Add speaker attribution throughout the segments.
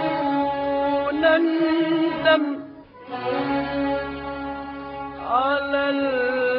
Speaker 1: علمونا ندم على الماضي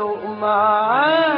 Speaker 1: Oh my.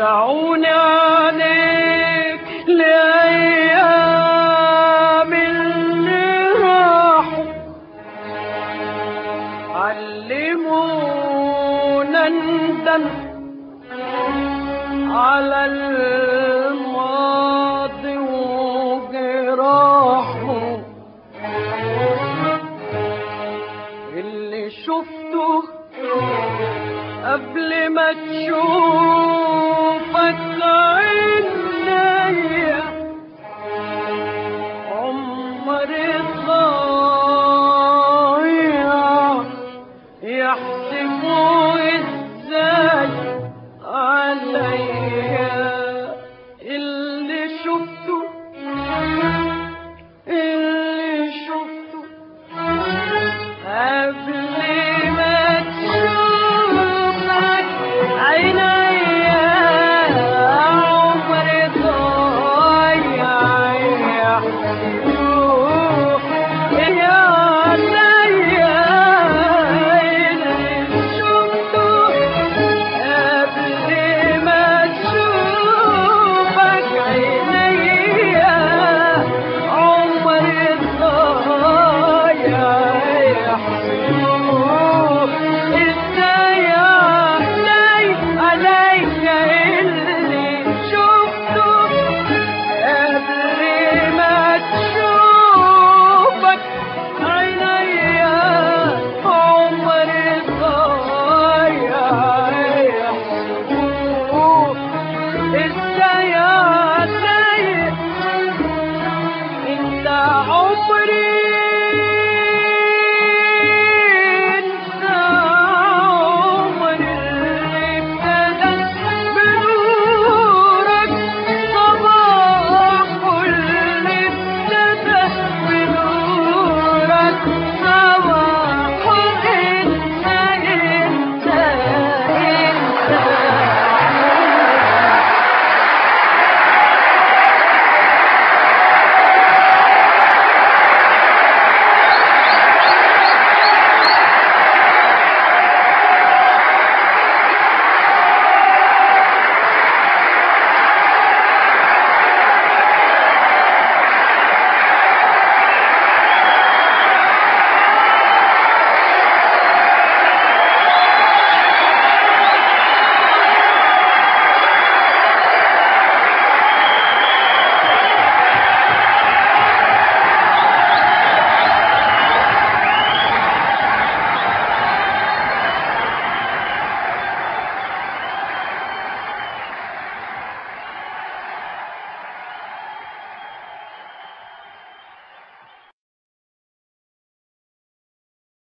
Speaker 1: رجعوني عليك